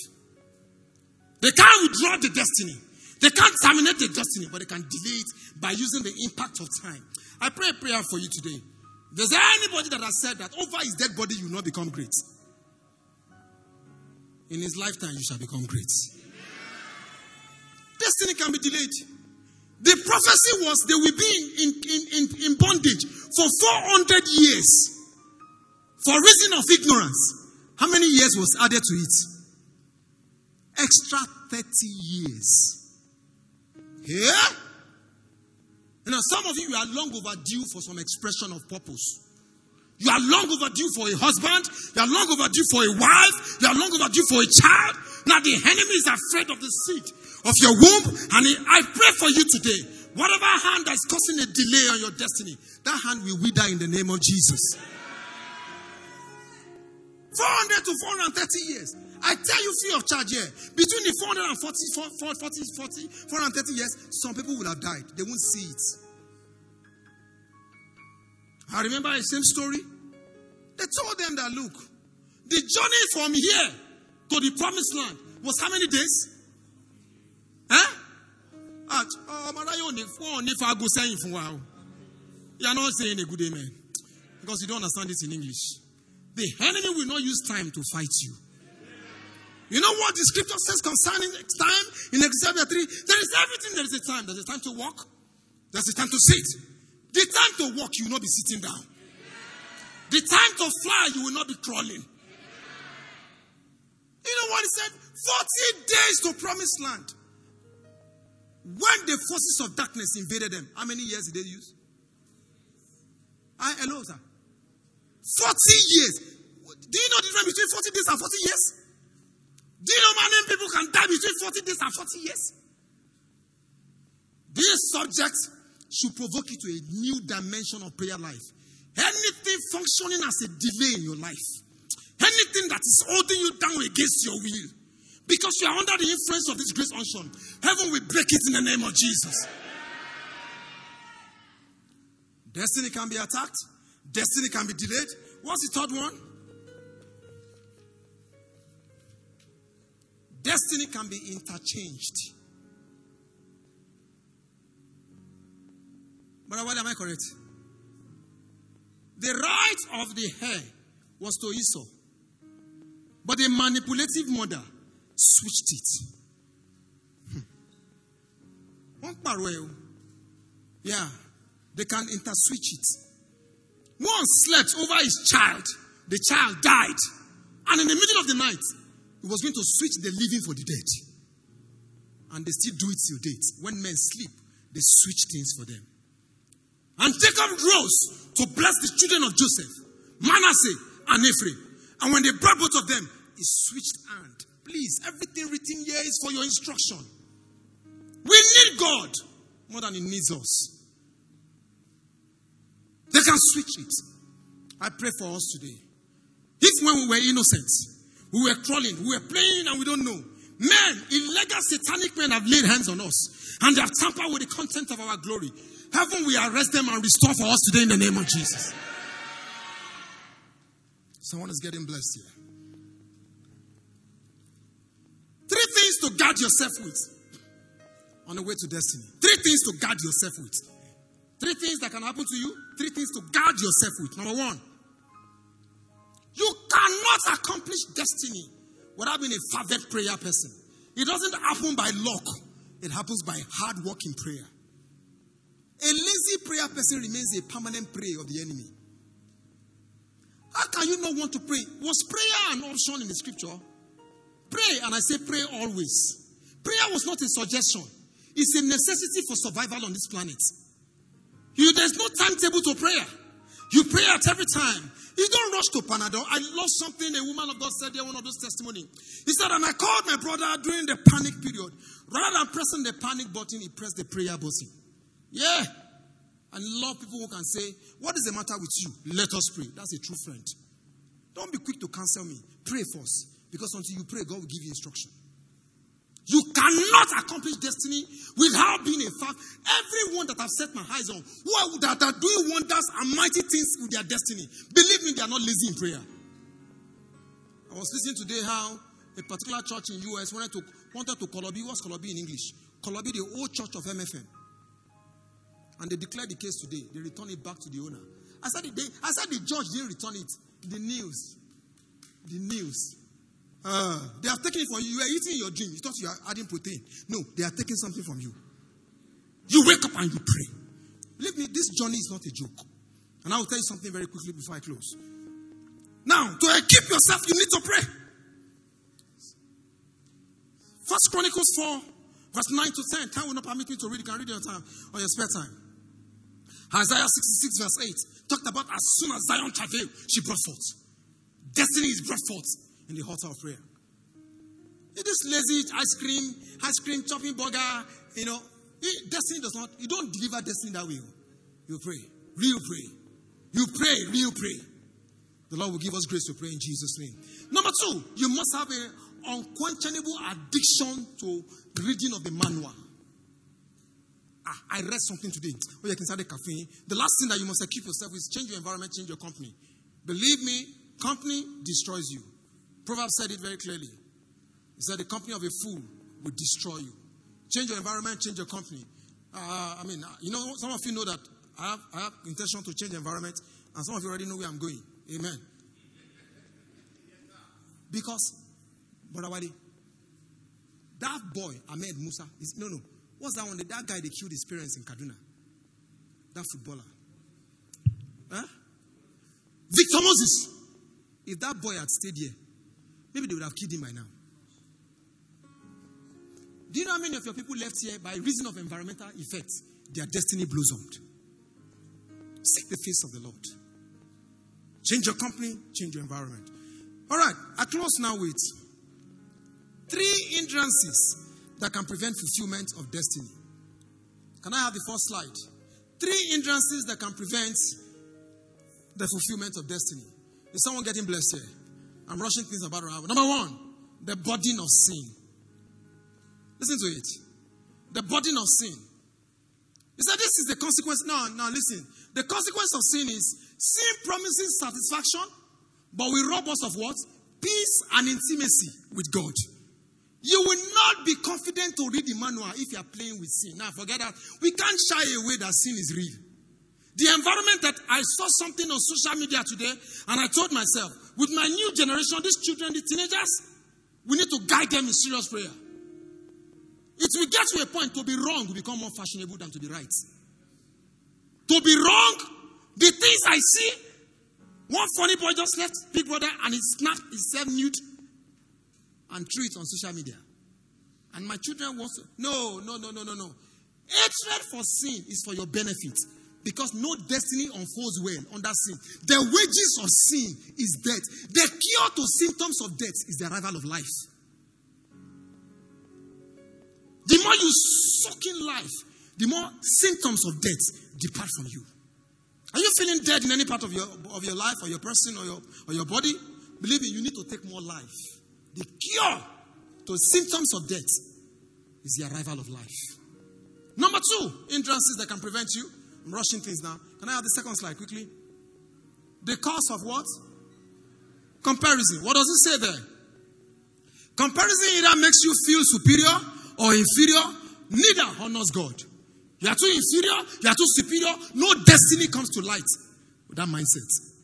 They can't withdraw the destiny. They can't terminate the destiny, but they can delay it by using the impact of time. I pray a prayer for you today. There's anybody that has said that over his dead body you will not become great. In his lifetime, you shall become great. Destiny can be delayed. The prophecy was they will be in, in, in, in bondage for 400 years for reason of ignorance. How many years was added to it? Extra 30 years. Yeah? Know, some of you, you are long overdue for some expression of purpose. You are long overdue for a husband. You are long overdue for a wife. You are long overdue for a child. Now the enemy is afraid of the seed of your womb. And I pray for you today. Whatever hand that's causing a delay on your destiny, that hand will wither in the name of Jesus. 400 to 430 years. I tell you free of charge here. Between the 440, 40, 40, 430 years, some people would have died. They won't see it. I remember the same story. They told them that, look, the journey from here to the promised land was how many days? Huh? At, oh, you are not saying a good amen. Because you don't understand this in English. The enemy will not use time to fight you. You know what the scripture says concerning time in Exodus 3? There is everything. There is a time. There's a time to walk. There's a time to sit. The time to walk, you will not be sitting down. The time to fly, you will not be crawling. You know what he said? 40 days to promised land. When the forces of darkness invaded them, how many years did they use? I, hello, sir. 40 years. Do you know the difference between 40 days and 40 years? Do you know how many people can die between 40 days and 40 years? This subject should provoke you to a new dimension of prayer life. Anything functioning as a delay in your life, anything that is holding you down against your will, because you are under the influence of this grace unction, heaven will break it in the name of Jesus. Destiny can be attacked, destiny can be delayed. What's the third one? Destiny can be interchanged. But what am I correct? The right of the heir was to Esau. But the manipulative mother switched it. Hmm. Yeah, they can interswitch it. One slept over his child. The child died. And in the middle of the night, he was going to switch the living for the dead. And they still do it till date. When men sleep, they switch things for them. And Jacob rose to bless the children of Joseph, Manasseh and Ephraim. And when they brought both of them, he switched hand. Please, everything written here is for your instruction. We need God more than He needs us. They can switch it. I pray for us today. If when we were innocent, we were crawling, we were playing, and we don't know. Men, illegal satanic men have laid hands on us and they have tampered with the content of our glory. Heaven we arrest them and restore for us today in the name of Jesus. Someone is getting blessed here. Three things to guard yourself with on the way to destiny. Three things to guard yourself with. Three things that can happen to you. Three things to guard yourself with. Number one, you cannot accomplish destiny without being a fervent prayer person. It doesn't happen by luck, it happens by hard work in prayer. A lazy prayer person remains a permanent prey of the enemy. How can you not want to pray? Was prayer an option in the scripture? Pray, and I say pray always. Prayer was not a suggestion, it's a necessity for survival on this planet. You, there's no timetable to prayer. You pray at every time. You don't rush to Panadol. I lost something a woman of God said there, one of those testimony. He said, and I called my brother during the panic period. Rather than pressing the panic button, he pressed the prayer button. Yeah. I love people who can say, What is the matter with you? Let us pray. That's a true friend. Don't be quick to cancel me. Pray first. Because until you pray, God will give you instruction. You cannot accomplish destiny without being a fact. Everyone that I've set my eyes on, who are, that are doing wonders and mighty things with their destiny, believe me, they are not lazy in prayer. I was listening today how a particular church in US wanted to wanted to Kolobi. What's Kolobi in English? Kolobi, the old church of MFM. And they declared the case today. They returned it back to the owner. I said, they, I said the judge didn't return it. The news. The news. Uh, they have taken it from you. You are eating your dream. You thought you are adding protein. No, they are taking something from you. You wake up and you pray. Believe me, this journey is not a joke. And I will tell you something very quickly before I close. Now, to keep yourself, you need to pray. First Chronicles 4, verse 9 to 10. Time will not permit me to read. You can read your time on your spare time. Isaiah 66, verse 8 talked about as soon as Zion travailed, she brought forth. Destiny is brought forth in the altar of prayer. It is lazy ice cream, ice cream chopping burger, you know. Destiny does not, you don't deliver destiny that way. You pray, real pray. You pray, real pray. The Lord will give us grace to pray in Jesus' name. Number two, you must have an unquenchable addiction to reading of the manual. Ah, I read something today. Oh, you can start a cafe. The last thing that you must equip yourself is change your environment, change your company. Believe me, company destroys you. Proverbs said it very clearly. He said, The company of a fool will destroy you. Change your environment, change your company. Uh, I mean, uh, you know, some of you know that I have, I have intention to change the environment, and some of you already know where I'm going. Amen. Because Brother Wadi, that boy, Ahmed Musa, is, no, no. What's that one? That guy they killed his parents in Kaduna. That footballer. Huh? Victor Moses. If that boy had stayed here, maybe they would have killed him by now. Do you know how many of your people left here by reason of environmental effects? Their destiny blossomed. Seek the face of the Lord. Change your company, change your environment. All right, I close now with three hindrances that can prevent fulfillment of destiny. Can I have the first slide? Three hindrances that can prevent the fulfillment of destiny. Is someone getting blessed here? I'm rushing things about around. Number one, the burden of sin. Listen to it. The burden of sin. He said, This is the consequence. No, no, listen. The consequence of sin is sin promises satisfaction, but will rob us of what? Peace and intimacy with God. You will not be confident to read the manual if you are playing with sin. Now, forget that. We can't shy away that sin is real. The environment that I saw something on social media today, and I told myself, with my new generation, these children, the teenagers, we need to guide them in serious prayer. It will get to a point to be wrong will become more fashionable than to be right. To be wrong, the things I see, one funny boy just left Big Brother and he snapped himself nude and threw it on social media. And my children want to, no, no, no, no, no, no. Hatred for sin is for your benefit because no destiny unfolds well under sin. The wages of sin is death. The cure to symptoms of death is the arrival of life. The more you suck in life, the more symptoms of death depart from you. Are you feeling dead in any part of your, of your life or your person or your, or your body? Believe me, you need to take more life. The cure to symptoms of death is the arrival of life. Number two, hindrances that can prevent you. I'm rushing things now. Can I have the second slide quickly? The cause of what? Comparison. What does it say there? Comparison either makes you feel superior or inferior, neither honors God. You are too inferior, you are too superior, no destiny comes to light with that mindset.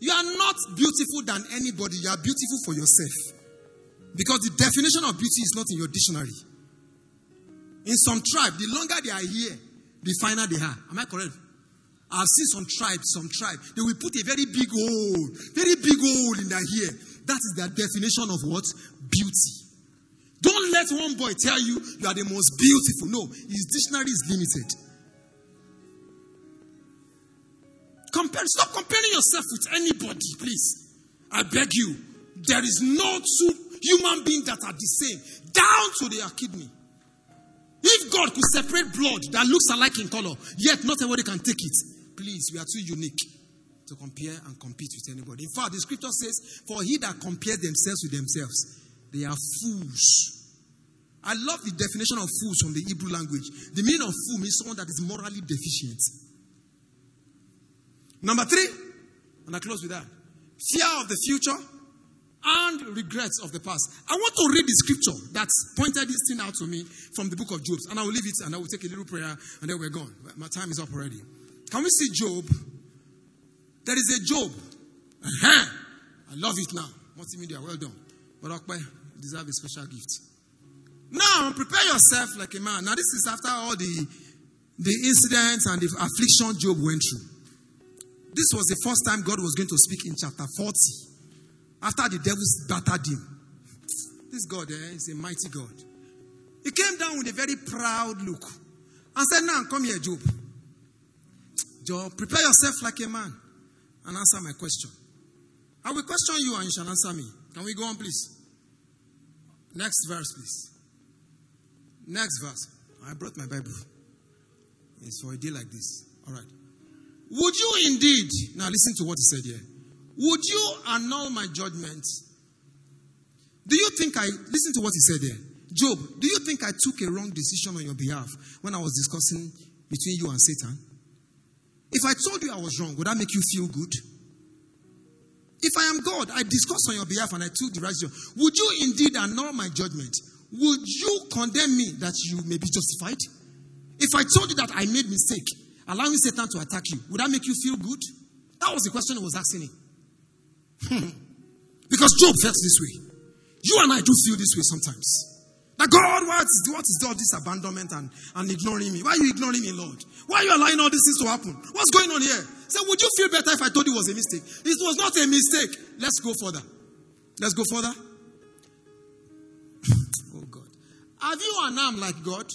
You are not beautiful than anybody, you are beautiful for yourself. Because the definition of beauty is not in your dictionary. In some tribe, the longer they are here, the finer they are. Am I correct? I've seen some tribes, some tribe, they will put a very big hole, very big hole in their hair. That is their definition of what? Beauty. Don't let one boy tell you you are the most beautiful. No, his dictionary is limited. Compare, stop comparing yourself with anybody, please. I beg you. There is no two human beings that are the same, down to their kidney. If God could separate blood that looks alike in color, yet not everybody can take it, please, we are too unique to compare and compete with anybody. In fact, the scripture says, For he that compares themselves with themselves, they are fools. I love the definition of fools from the Hebrew language. The meaning of fool means someone that is morally deficient. Number three, and I close with that fear of the future and regrets of the past. I want to read the scripture that pointed this thing out to me from the book of Job. And I will leave it and I will take a little prayer and then we're gone. My time is up already. Can we see Job? There is a Job. Uh-huh. I love it now. Multimedia, well done. But Okpe, deserve a special gift. Now, prepare yourself like a man. Now, this is after all the, the incidents and the affliction Job went through. This was the first time God was going to speak in chapter 40. After the devils battered him. This God eh, is a mighty God. He came down with a very proud look and said, Now, come here, Job. Job, prepare yourself like a man and answer my question. I will question you and you shall answer me. Can we go on, please? Next verse, please. Next verse. I brought my Bible. It's for a day like this. All right. Would you indeed, now listen to what he said here. Would you annul my judgment? Do you think I, listen to what he said there. Job, do you think I took a wrong decision on your behalf when I was discussing between you and Satan? If I told you I was wrong, would that make you feel good? If I am God, I discussed on your behalf and I took the right decision. Would you indeed annul my judgment? Would you condemn me that you may be justified? If I told you that I made mistake, allowing Satan to attack you, would that make you feel good? That was the question he was asking him. Because Because Job felt this way. You and I do feel this way sometimes. That God, what is, what is all this abandonment and, and ignoring me? Why are you ignoring me, Lord? Why are you allowing all these things to happen? What's going on here? So, would you feel better if I told you it was a mistake? It was not a mistake. Let's go further. Let's go further. oh, God. Have you an arm like God?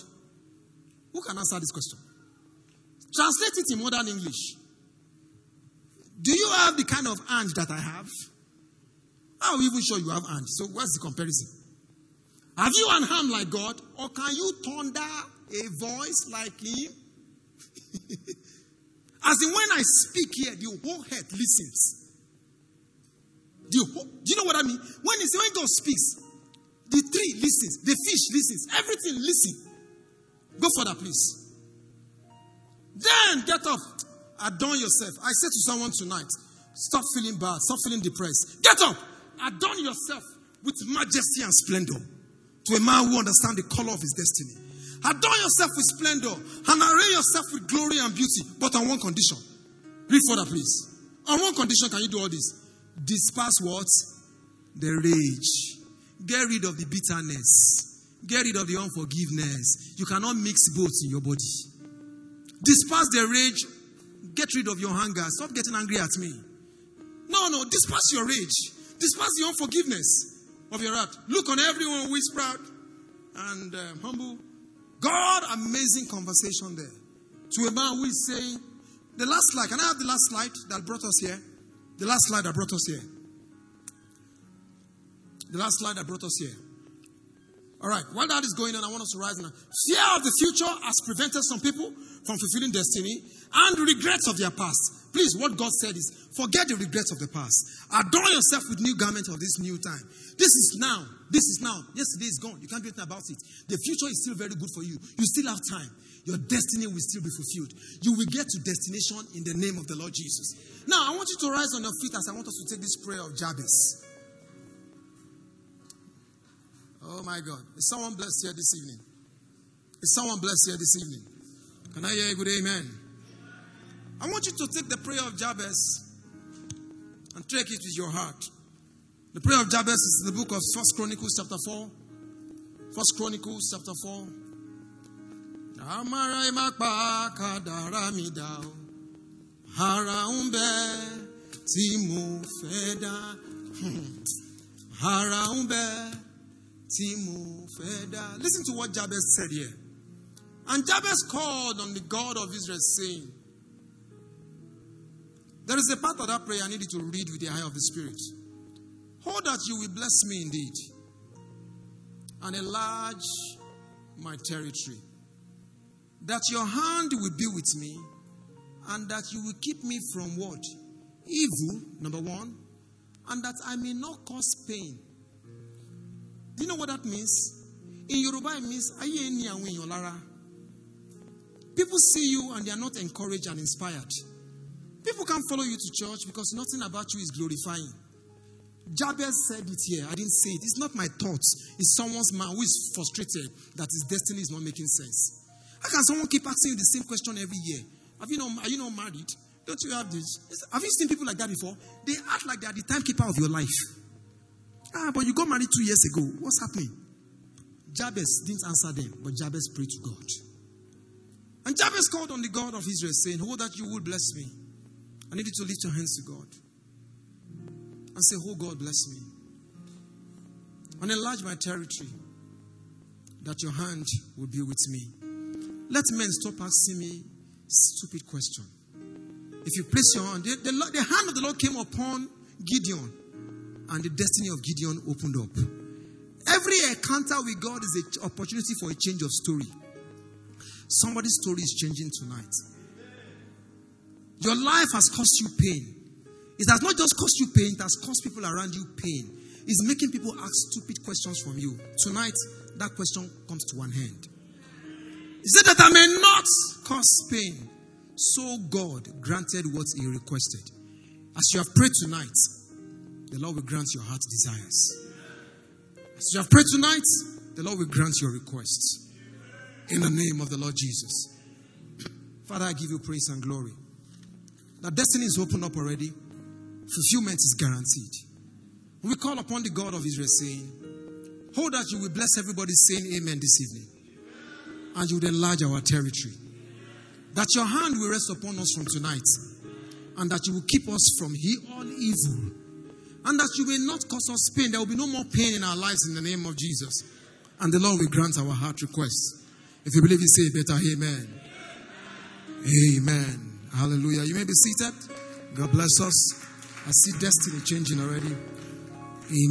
Who can answer this question? Translate it in modern English. Do you have the kind of hands that I have? How even sure you have hands? So, what's the comparison? Have you an arm like God? Or can you thunder a voice like Him? As in, when I speak here, the whole head listens. The whole, do you know what I mean? When, it's, when God speaks, the tree listens, the fish listens, everything listens. Go further, please. Then get up, adorn yourself. I say to someone tonight, stop feeling bad, stop feeling depressed. Get up, adorn yourself with majesty and splendor to a man who understands the color of his destiny. Adorn yourself with splendor and array yourself with glory and beauty, but on one condition. Read further, please. On one condition can you do all this? Disperse what? The rage. Get rid of the bitterness. Get rid of the unforgiveness. You cannot mix both in your body. Disperse the rage. Get rid of your anger. Stop getting angry at me. No, no, disperse your rage. Disperse the unforgiveness of your heart. Look on everyone who is proud and um, humble. God, amazing conversation there. To a man who is saying, the last slide, can I have the last slide that brought us here? The last slide that brought us here. The last slide that brought us here. All right, while that is going on, I want us to rise now. Fear of the future has prevented some people from fulfilling destiny and regrets of their past. Please, what God said is forget the regrets of the past. Adorn yourself with new garments of this new time. This is now. This is now. Yesterday is gone. You can't do anything about it. The future is still very good for you. You still have time. Your destiny will still be fulfilled. You will get to destination in the name of the Lord Jesus. Now, I want you to rise on your feet as I want us to take this prayer of Jabez. Oh my God. Is someone blessed here this evening? Is someone blessed here this evening? Can I hear a good amen? I want you to take the prayer of Jabez and take it with your heart. The prayer of Jabez is in the book of First Chronicles chapter 4. First Chronicles chapter 4. Amara imakpa kadara mi da o. Ara ń. Listen to what Jabez said here. And Jabez called on the God of Israel, saying, There is a part of that prayer I need you to read with the eye of the Spirit. Hold that you will bless me indeed and enlarge my territory. That your hand will be with me and that you will keep me from what? Evil, number one, and that I may not cause pain. Do you know what that means? In Yoruba, it means aye ni àwọn èèyàn lára. People see you and they are not encouraged and inspired. People can't follow you to church because nothing about you is glorifying. Jabez said it here. I didn't say it. It's not my thoughts. It's someone's man who is frustrated that his destiny is not making sense. How can someone keep asking you the same question every year? Have you not, are you not married? Don't you have this? Have you seen people like that before? They act like they are the timekeeper of your life. Ah, but you got married two years ago. What's happening? Jabez didn't answer them, but Jabez prayed to God. And Jabez called on the God of Israel, saying, Oh, that you would bless me. I need you to lift your hands to God and say, Oh, God, bless me. And enlarge my territory, that your hand will be with me. Let men stop asking me stupid question. If you place your hand, the, the, the hand of the Lord came upon Gideon, and the destiny of Gideon opened up. Every encounter with God is an opportunity for a change of story. Somebody's story is changing tonight. Your life has caused you pain. It has not just caused you pain, it has caused people around you pain. It's making people ask stupid questions from you. Tonight, that question comes to one end. He said that I may not cause pain. So God granted what He requested. As you have prayed tonight, the Lord will grant your heart desires. As you have prayed tonight, the Lord will grant your requests. In the name of the Lord Jesus. Father, I give you praise and glory. That destiny is opened up already. Fulfillment is guaranteed. We call upon the God of Israel, saying, Hold that you will bless everybody saying amen this evening. And you will enlarge our territory. That your hand will rest upon us from tonight. And that you will keep us from all evil. And that you will not cause us pain. There will be no more pain in our lives in the name of Jesus. And the Lord will grant our heart requests. If you believe it, say better, Amen. Amen. Hallelujah. You may be seated. God bless us. I see destiny changing already.